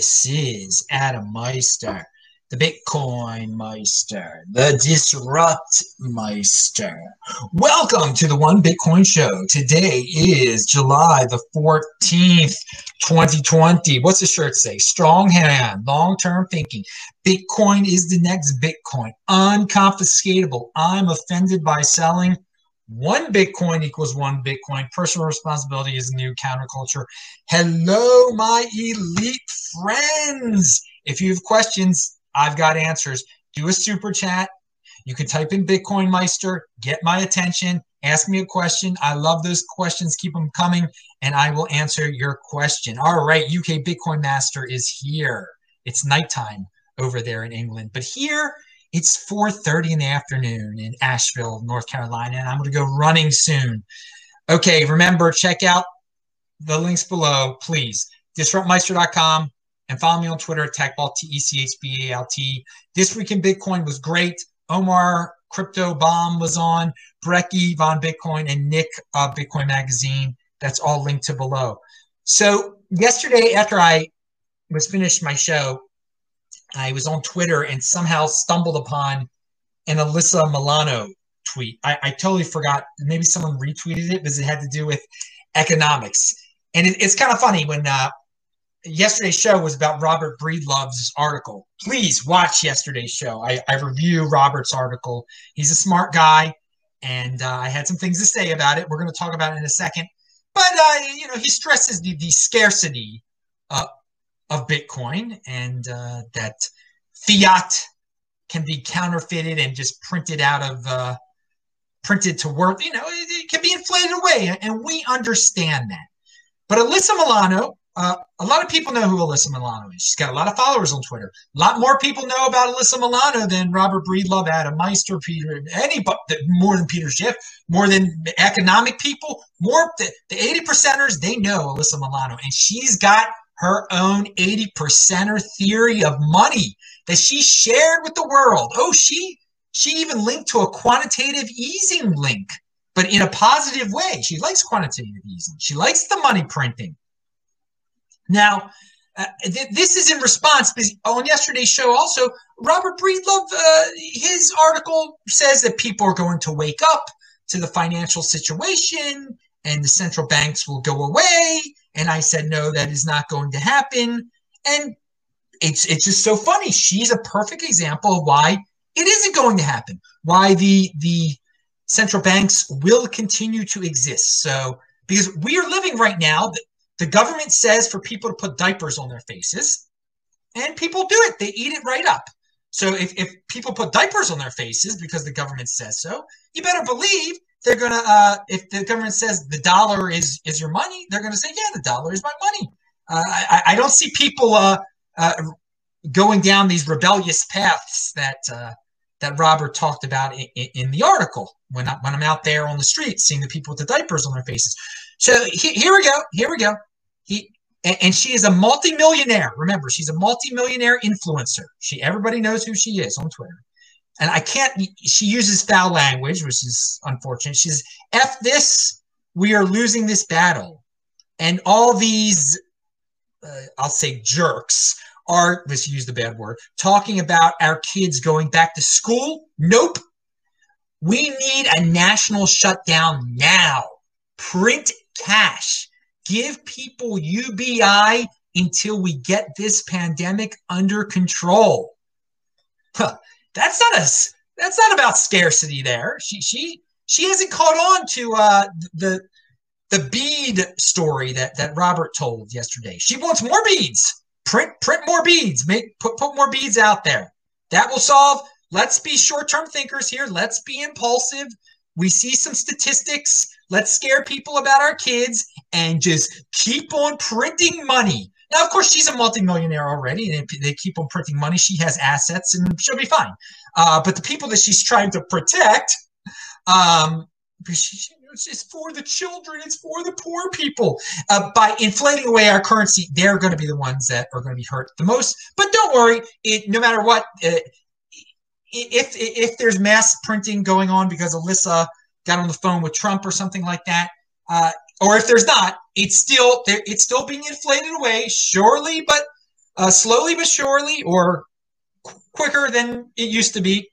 This is Adam Meister, the Bitcoin Meister, the Disrupt Meister. Welcome to the One Bitcoin Show. Today is July the 14th, 2020. What's the shirt say? Strong hand, long term thinking. Bitcoin is the next Bitcoin, unconfiscatable. I'm offended by selling one Bitcoin equals one Bitcoin. Personal responsibility is new counterculture. Hello, my elite friends. If you have questions, I've got answers. Do a super chat. You can type in Bitcoin Meister, get my attention, ask me a question. I love those questions. Keep them coming, and I will answer your question. All right, UK Bitcoin Master is here. It's nighttime over there in England, but here it's 4:30 in the afternoon in Asheville, North Carolina, and I'm going to go running soon. Okay, remember check out the links below, please. Disruptmeister.com and follow me on Twitter at TechBalt, T E C H B A L T. This week in Bitcoin was great. Omar Crypto Bomb was on, Brekkie von Bitcoin, and Nick uh, Bitcoin Magazine. That's all linked to below. So yesterday, after I was finished my show, I was on Twitter and somehow stumbled upon an Alyssa Milano tweet. I, I totally forgot. Maybe someone retweeted it because it had to do with economics. And it, it's kind of funny when uh, yesterday's show was about Robert Breedlove's article. Please watch yesterday's show. I, I review Robert's article. He's a smart guy, and uh, I had some things to say about it. We're going to talk about it in a second. But uh, you know, he stresses the, the scarcity uh, of Bitcoin and uh, that fiat can be counterfeited and just printed out of uh, printed to work. You know, it, it, can be inflated away, and we understand that. But Alyssa Milano, uh, a lot of people know who Alyssa Milano is. She's got a lot of followers on Twitter. A lot more people know about Alyssa Milano than Robert Breedlove, Adam Meister, Peter, anybody more than Peter Schiff, more than economic people, more the, the 80 percenters, they know Alyssa Milano. And she's got her own 80 percenter theory of money that she shared with the world. Oh, she she even linked to a quantitative easing link, but in a positive way. She likes quantitative easing. She likes the money printing. Now, uh, th- this is in response because on yesterday's show also Robert Breedlove, uh, his article says that people are going to wake up to the financial situation and the central banks will go away and I said, no, that is not going to happen. And it's it's just so funny. She's a perfect example of why it isn't going to happen. Why the the central banks will continue to exist. So because we are living right now, the, government says for people to put diapers on their faces, and people do it. They eat it right up. So if, if people put diapers on their faces because the government says so, you better believe they're gonna uh, if the government says the dollar is is your money, they're gonna say, yeah, the dollar is my money. Uh, I, I don't see people uh, uh, going down these rebellious paths that uh, that Robert talked about in, in, the article when I, when I'm out there on the street seeing the people with the diapers on their faces. So he, here we go. Here we go. He and, and she is a multimillionaire. Remember, she's a multimillionaire influencer. She everybody knows who she is on Twitter and I can't. She uses foul language, which is unfortunate. She says, "F this, we are losing this battle," and all these, uh, I'll say, jerks are. Let's use the bad word. Talking about our kids going back to school. Nope. We need a national shutdown now. Print cash. Give people UBI until we get this pandemic under control. Huh that's not a that's not about scarcity there. She she she hasn't caught on to uh, the the bead story that that Robert told yesterday. She wants more beads. Print print more beads. Make put put more beads out there. That will solve. Let's be short-term thinkers here. Let's be impulsive. We see some statistics. Let's scare people about our kids and just keep on printing money. Now, of course, she's a multimillionaire already, and they keep on printing money. She has assets, and she'll be fine. Uh, but the people that she's trying to protect, um, it's for the children, it's for the poor people. Uh, by inflating away our currency, they're going to be the ones that are going to be hurt the most. But don't worry, it no matter what, uh, if if there's mass printing going on because Alyssa got on the phone with Trump or something like that, uh, or if there's not, it's still it's still being inflated away, surely, but uh, slowly but surely, or qu- quicker than it used to be.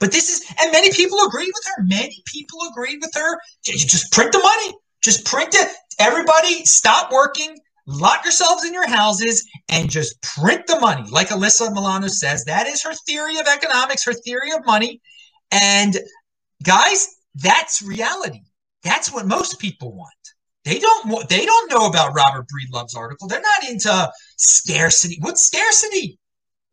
But this is, and many people agree with her. Many people agree with her. You just print the money. Just print it. Everybody, stop working. Lock yourselves in your houses and just print the money. Like Alyssa Milano says, that is her theory of economics, her theory of money. And guys, that's reality. That's what most people want. They don't they don't know about Robert Breedlove's article. They're not into scarcity. What's scarcity?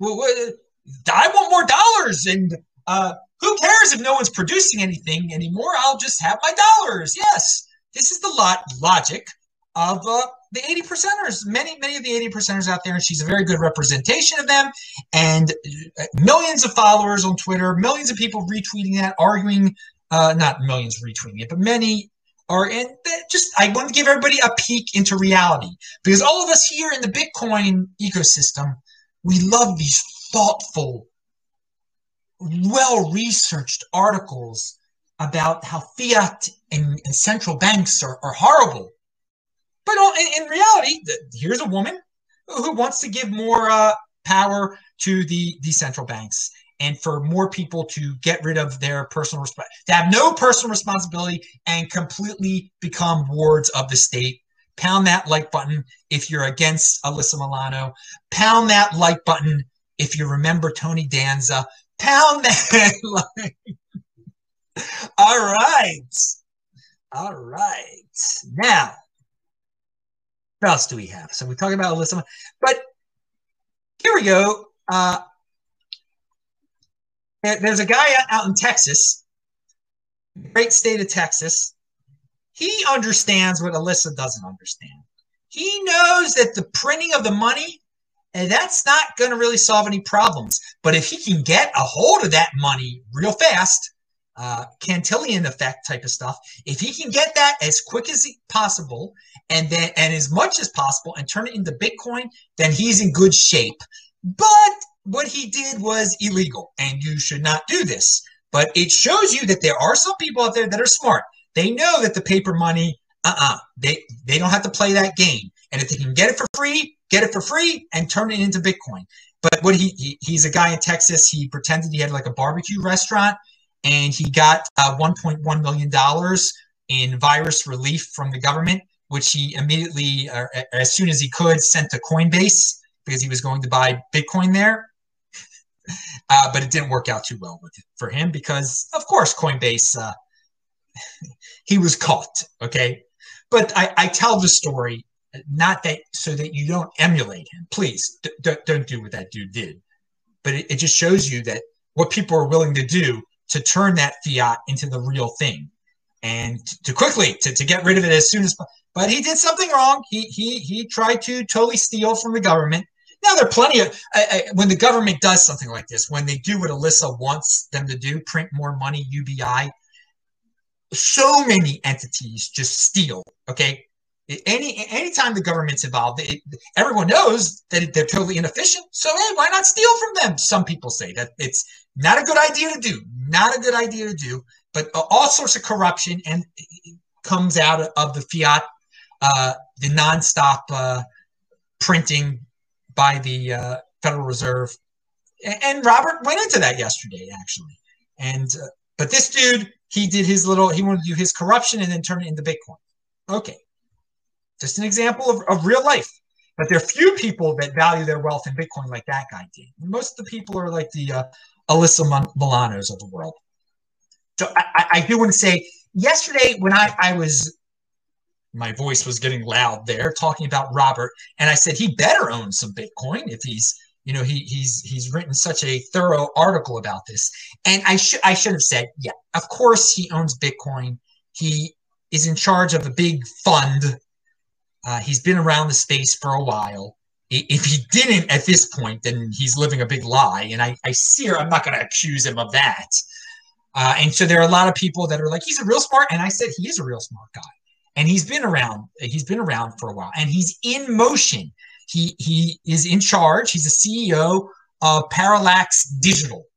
I want more dollars, and uh, who cares if no one's producing anything anymore? I'll just have my dollars. Yes, this is the lot logic of uh, the 80 percenters. Many, many of the 80 percenters out there, and she's a very good representation of them. And uh, millions of followers on Twitter, millions of people retweeting that, arguing. Uh, not millions retweeting it, but many are in just I want to give everybody a peek into reality because all of us here in the Bitcoin ecosystem, we love these thoughtful, well researched articles about how fiat and, and central banks are, are horrible. But in, in, reality, here's a woman who wants to give more uh, power to the, the central banks and for more people to get rid of their personal resp- to have no personal responsibility and completely become wards of the state. Pound that like button if you're against Alyssa Milano. Pound that like button if you remember Tony Danza. Pound that like. All right. All right. Now, what else do we have? So we talk about Alyssa, but here we go. Uh, there's a guy out in Texas, great state of Texas. He understands what Alyssa doesn't understand. He knows that the printing of the money, and that's not going to really solve any problems. But if he can get a hold of that money real fast, uh, Cantillon effect type of stuff, if he can get that as quick as possible and then and as much as possible and turn it into Bitcoin, then he's in good shape. But what he did was illegal and you should not do this. But it shows you that there are some people out there that are smart. They know that the paper money, uh-uh, they, they don't have to play that game. And if they can get it for free, get it for free and turn it into Bitcoin. But what he, he he's a guy in Texas. He pretended he had like a barbecue restaurant and he got uh, 1.1 million dollars in virus relief from the government, which he immediately, uh, as soon as he could, sent to Coinbase because he was going to buy Bitcoin there. Uh, but it didn't work out too well with for him because, of course, Coinbase, uh, he was caught. Okay. But I, I, tell the story not that so that you don't emulate him. Please d- don't do what that dude did. But it, it just shows you that what people are willing to do to turn that fiat into the real thing and to quickly to, to get rid of it as soon as but he did something wrong he he he tried to totally steal from the government now there are plenty of I, I, when the government does something like this, when they do what Alyssa wants them to do, print more money, UBI. So many entities just steal. Okay, any anytime the government's involved, it, everyone knows that they're totally inefficient. So hey, why not steal from them? Some people say that it's not a good idea to do. Not a good idea to do. But all sorts of corruption and comes out of the fiat, uh, the nonstop uh, printing by the uh, Federal Reserve. And Robert went into that yesterday, actually. And uh, but this dude, he did his little. He wanted to do his corruption and then turn it into Bitcoin. Okay, just an example of, of real life. But there are few people that value their wealth in Bitcoin like that guy did. Most of the people are like the uh, Alyssa Milanos of the world. So I, I do want to say, yesterday when I, I was my voice was getting loud there talking about Robert. And I said he better own some Bitcoin if he's you know he he's he's written such a thorough article about this. And I should I should have said yeah of course he owns Bitcoin. He is in charge of a big fund. Uh, he's been around the space for a while. If he didn't at this point then he's living a big lie. And I I see her. I'm not going to accuse him of that. Uh, and so there are a lot of people that are like he's a real smart. And I said he is a real smart guy and he's been around. He's been around for a while, and he's in motion. He he is in charge. He's a CEO of Parallax Digital.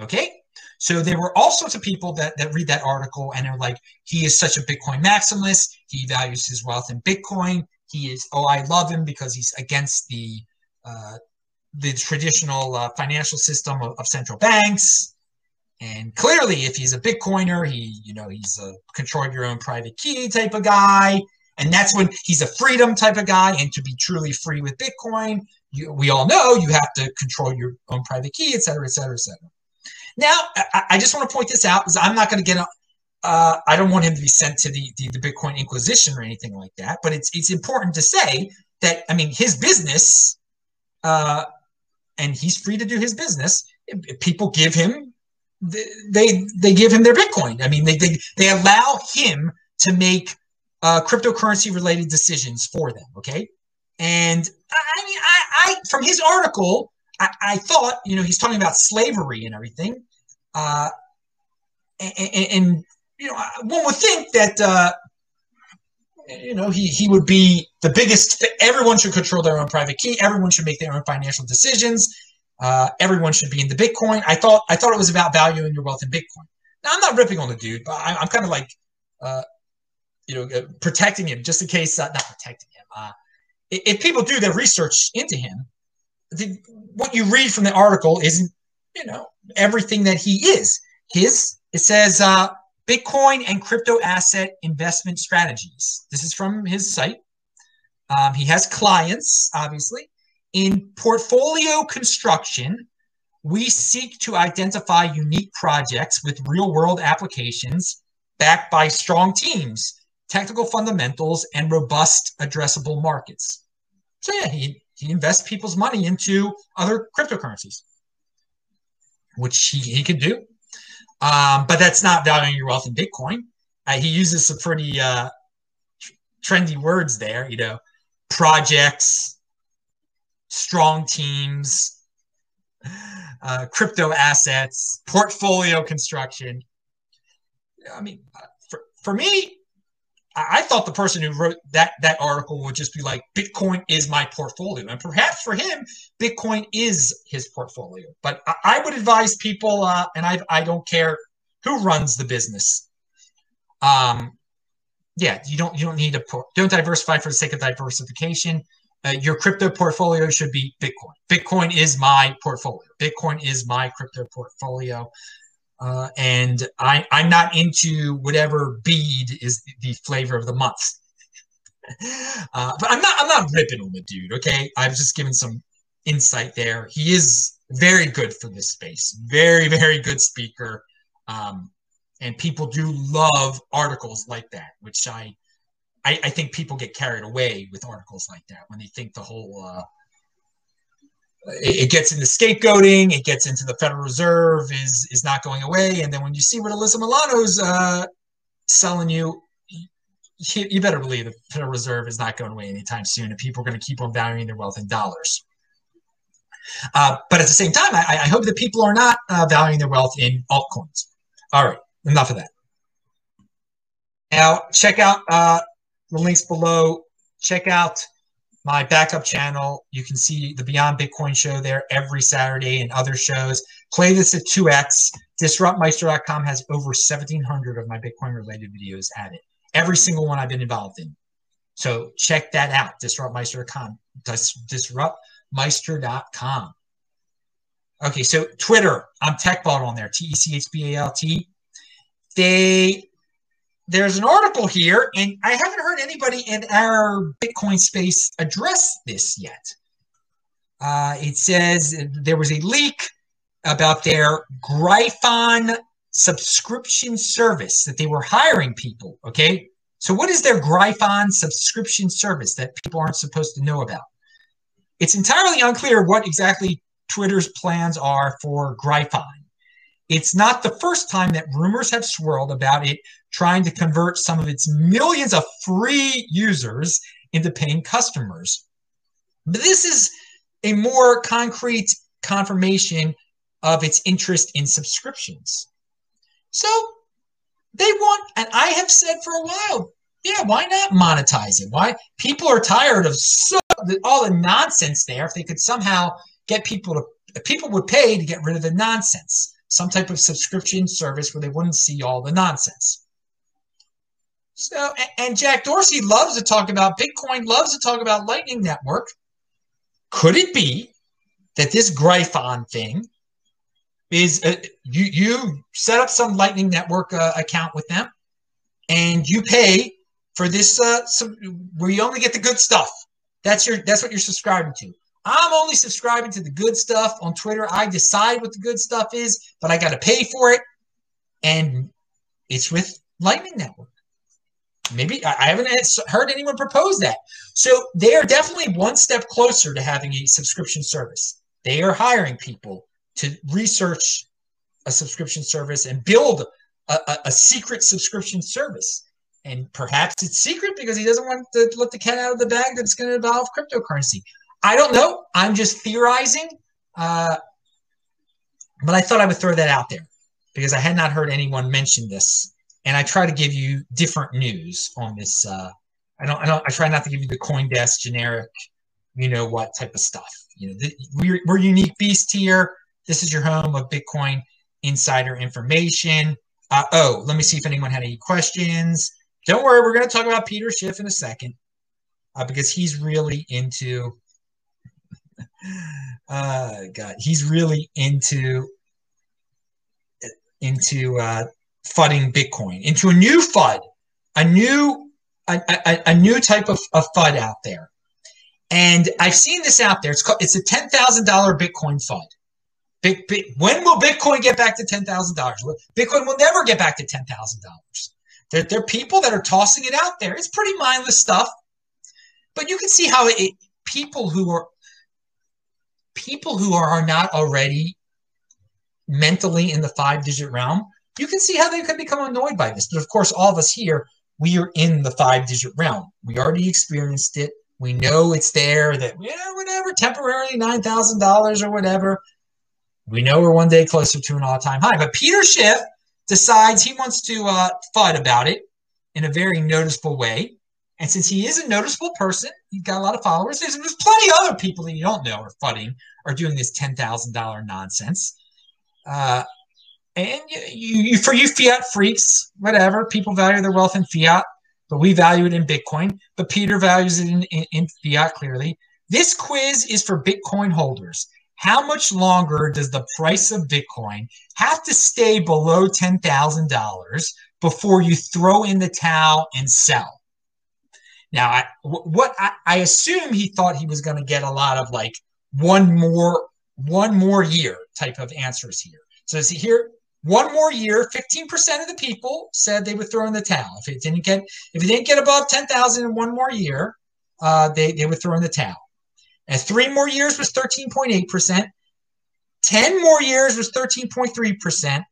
Okay, so there were all sorts of people that that read that article, and they're like, he is such a Bitcoin maximalist. He values his wealth in Bitcoin. He is. Oh, I love him because he's against the uh, the traditional uh, financial system of, of, central banks. And clearly, if he's a Bitcoiner, he, you know, he's a control your own private key type of guy. And that's when he's a freedom type of guy. And to be truly free with Bitcoin, you, we all know you have to control your own private key, et cetera, et cetera, et cetera. Now, I, I just want to point this out because I'm not going to get uh, I don't want him to be sent to the, the, the Bitcoin Inquisition or anything like that. But it's it's important to say that I mean his business, uh, and he's free to do his business. People give him they they give him their Bitcoin. I mean they they they allow him to make uh, cryptocurrency related decisions for them. Okay, and I mean I, I from his article I, I thought you know he's talking about slavery and everything. Uh, and, and, you know, one would think that uh, you know he he would be the biggest. Everyone should control their own private key. Everyone should make their own financial decisions. Uh, everyone should be in the Bitcoin. I thought I thought it was about valuing your wealth in Bitcoin. Now I'm not ripping on the dude, but I, am kind of like, uh, you know, uh, protecting him just in case. Uh, not protecting him. Uh, if people do their research into him, the, what you read from the article isn't, you know, everything that he is. His it says uh, Bitcoin and crypto asset investment strategies. This is from his site. Um, he has clients, obviously. In portfolio construction, we seek to identify unique projects with real world applications backed by strong teams, technical fundamentals, and robust addressable markets. So, yeah, he, he invests people's money into other cryptocurrencies, which he, he can do. Um, but that's not valuing your wealth in Bitcoin. Uh, he uses some pretty uh, trendy words there, you know, projects, strong teams, uh, crypto assets, portfolio construction. I mean, for, for me, I thought the person who wrote that that article would just be like, Bitcoin is my portfolio, and perhaps for him, Bitcoin is his portfolio. But I, I would advise people, uh, and I I don't care who runs the business. Um, yeah, you don't you don't need to don't diversify for the sake of diversification. Uh, your crypto portfolio should be Bitcoin. Bitcoin is my portfolio. Bitcoin is my crypto portfolio. Uh, and I, I'm not into whatever bead is the flavor of the month. uh, but I'm not I'm not ripping on the dude. Okay, I've just given some insight there. He is very good for this space. Very very good speaker. Um, and people do love articles like that, which I, I, I think people get carried away with articles like that when they think the whole uh, it, gets into scapegoating, it gets into the Federal Reserve is is not going away, and then when you see what Alyssa Milano's uh, selling you, you, you better believe the Federal Reserve is not going away anytime soon, and people are going to keep on valuing their wealth in dollars. Uh, but at the same time, I, I hope that people are not uh, valuing their wealth in altcoins. All right, enough of that. Now, check out uh, the links below. Check out my backup channel. You can see the Beyond Bitcoin show there every Saturday and other shows. Play this at 2x. DisruptMeister.com has over 1,700 of my Bitcoin related videos added. Every single one I've been involved in. So check that out. DisruptMeister.com. DisruptMeister.com. Okay, so Twitter, I'm TechBalt on there, T E C H B A L T. They there's an article here, and I haven't heard anybody in our Bitcoin space address this yet. Uh, it says there was a leak about their Gryphon subscription service that they were hiring people. Okay, so what is their Gryphon subscription service that people aren't supposed to know about? It's entirely unclear what exactly Twitter's plans are for Gryphon. It's not the first time that rumors have swirled about it trying to convert some of its millions of free users into paying customers. But this is a more concrete confirmation of its interest in subscriptions. So they want, and I have said for a while, yeah, why not monetize it? Why people are tired of so, all the nonsense there. If they could somehow get people to, people would pay to get rid of the nonsense some type of subscription service where they wouldn't see all the nonsense. So, and Jack Dorsey loves to talk about Bitcoin, loves to talk about Lightning Network. Could it be that this Gryphon thing is uh, you you set up some Lightning Network uh, account with them, and you pay for this uh, some, where you only get the good stuff. That's your that's what you're subscribing to. I'm only subscribing to the good stuff on Twitter. I decide what the good stuff is, but I got to pay for it, and it's with Lightning Network. Maybe I haven't heard anyone propose that. So they are definitely one step closer to having a subscription service. They are hiring people to research a subscription service and build a, a, a secret subscription service. And perhaps it's secret because he doesn't want to let the cat out of the bag that's going to involve cryptocurrency. I don't know. I'm just theorizing. Uh, but I thought I would throw that out there because I had not heard anyone mention this and I try to give you different news on this. Uh, I don't, I don't, I try not to give you the CoinDesk generic, you know what type of stuff. You know, the, we're we're unique beast here. This is your home of Bitcoin insider information. Uh, oh, let me see if anyone had any questions. Don't worry, we're going to talk about Peter Schiff in a second uh, because he's really into. Uh, God, he's really into into uh, fudding Bitcoin into a new FUD, a new a, a, a new type of, of FUD out there. And I've seen this out there. It's called, it's a ten thousand dollar Bitcoin FUD. Big, big, when will Bitcoin get back to ten thousand dollars? Bitcoin will never get back to ten thousand dollars. There, there are people that are tossing it out there. It's pretty mindless stuff, but you can see how it, people who are people who are, not already mentally in the five digit realm you can see how they could become annoyed by this. But of course, all of us here, we are in the five digit realm. We already experienced it. We know it's there that, yeah, whatever, temporarily $9,000 or whatever. We know we're one day closer to an all time high. But Peter Schiff decides he wants to uh, FUD about it in a very noticeable way. And since he is a noticeable person, he's got a lot of followers. There's, there's plenty of other people that you don't know are fudding or doing this $10,000 nonsense. Uh, and you, you, for you fiat freaks, whatever, people value their wealth in fiat, but we value it in Bitcoin. But Peter values it in, in, in fiat clearly. This quiz is for Bitcoin holders. How much longer does the price of Bitcoin have to stay below $10,000 before you throw in the towel and sell? Now, I, what I, I assume he thought he was going to get a lot of like one more one more year type of answers here. So see here, one more year, 15% of the people said they would throw in the towel. If it didn't get if it didn't get above 10,000 in one more year, uh, they, they would throw in the towel. And three more years was 13.8%. 10 more years was 13.3%.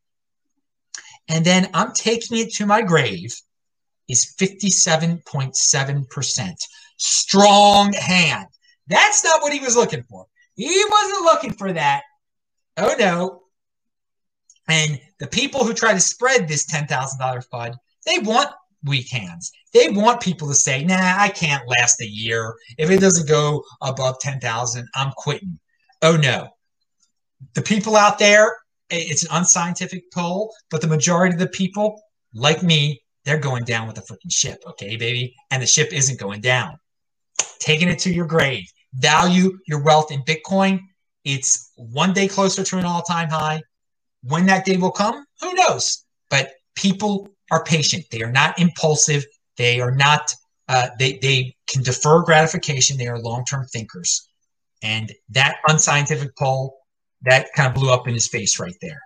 And then I'm taking it to my grave is 57.7%. Strong hand. That's not what he was looking for. He wasn't looking for that. Oh no, and the people who try to spread this $10,000 FUD, they want weak hands. They want people to say, nah, I can't last a year. If it doesn't go above 10,000, I'm quitting. Oh no. The people out there, it's an unscientific poll, but the majority of the people, like me, they're going down with the freaking ship, okay, baby? And the ship isn't going down. Taking it to your grave. Value your wealth in Bitcoin. It's one day closer to an all time high. When that day will come, who knows? But people are patient. They are not impulsive. They are not. Uh, they they can defer gratification. They are long term thinkers, and that unscientific poll that kind of blew up in his face right there.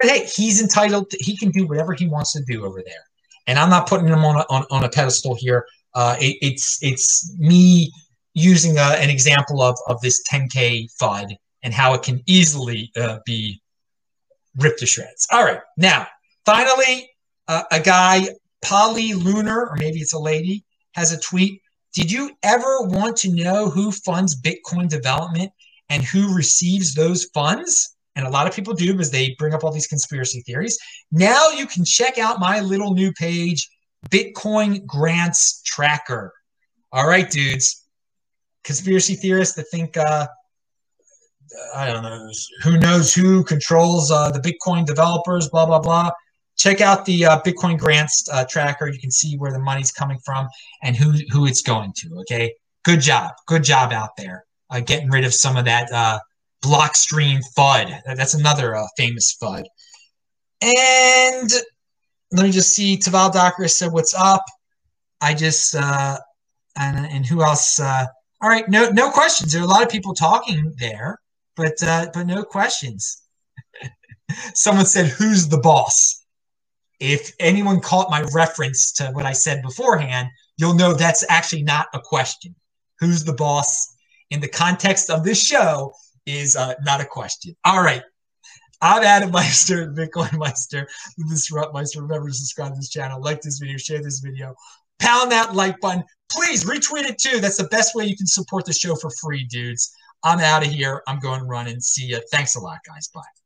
But hey, he's entitled. To, he can do whatever he wants to do over there, and I'm not putting him on a, on, on a pedestal here. Uh, it, it's it's me using uh, an example of of this 10k FUD and how it can easily uh, be ripped to shreds. All right, now finally, uh, a guy, Polly Lunar, or maybe it's a lady, has a tweet. Did you ever want to know who funds Bitcoin development and who receives those funds? And a lot of people do because they bring up all these conspiracy theories. Now you can check out my little new page, Bitcoin Grants Tracker. All right, dudes. Conspiracy theorists that think uh, I don't know who knows who controls uh, the Bitcoin developers, blah blah blah. Check out the uh, Bitcoin grants uh, tracker. You can see where the money's coming from and who who it's going to. Okay, good job. Good job out there uh, getting rid of some of that uh, Blockstream FUD. That's another famous FUD. And let me just see. Taval Docker said, "What's up?" I just and and who else? All right, no no questions. There are a lot of people talking there, but uh, but no questions. Someone said, "Who's the boss?" If anyone caught my reference to what I said beforehand, you'll know that's actually not a question. Who's the boss? In the context of this show, is uh, not a question. All right. I'm Adam Meister, Bitcoin Meister, the Disrupt Meister. Remember to subscribe to this channel, like this video, share this video, pound that like button. Please retweet it too. That's the best way you can support the show for free, dudes. I'm out of here. I'm going running. See ya. Thanks a lot, guys. Bye.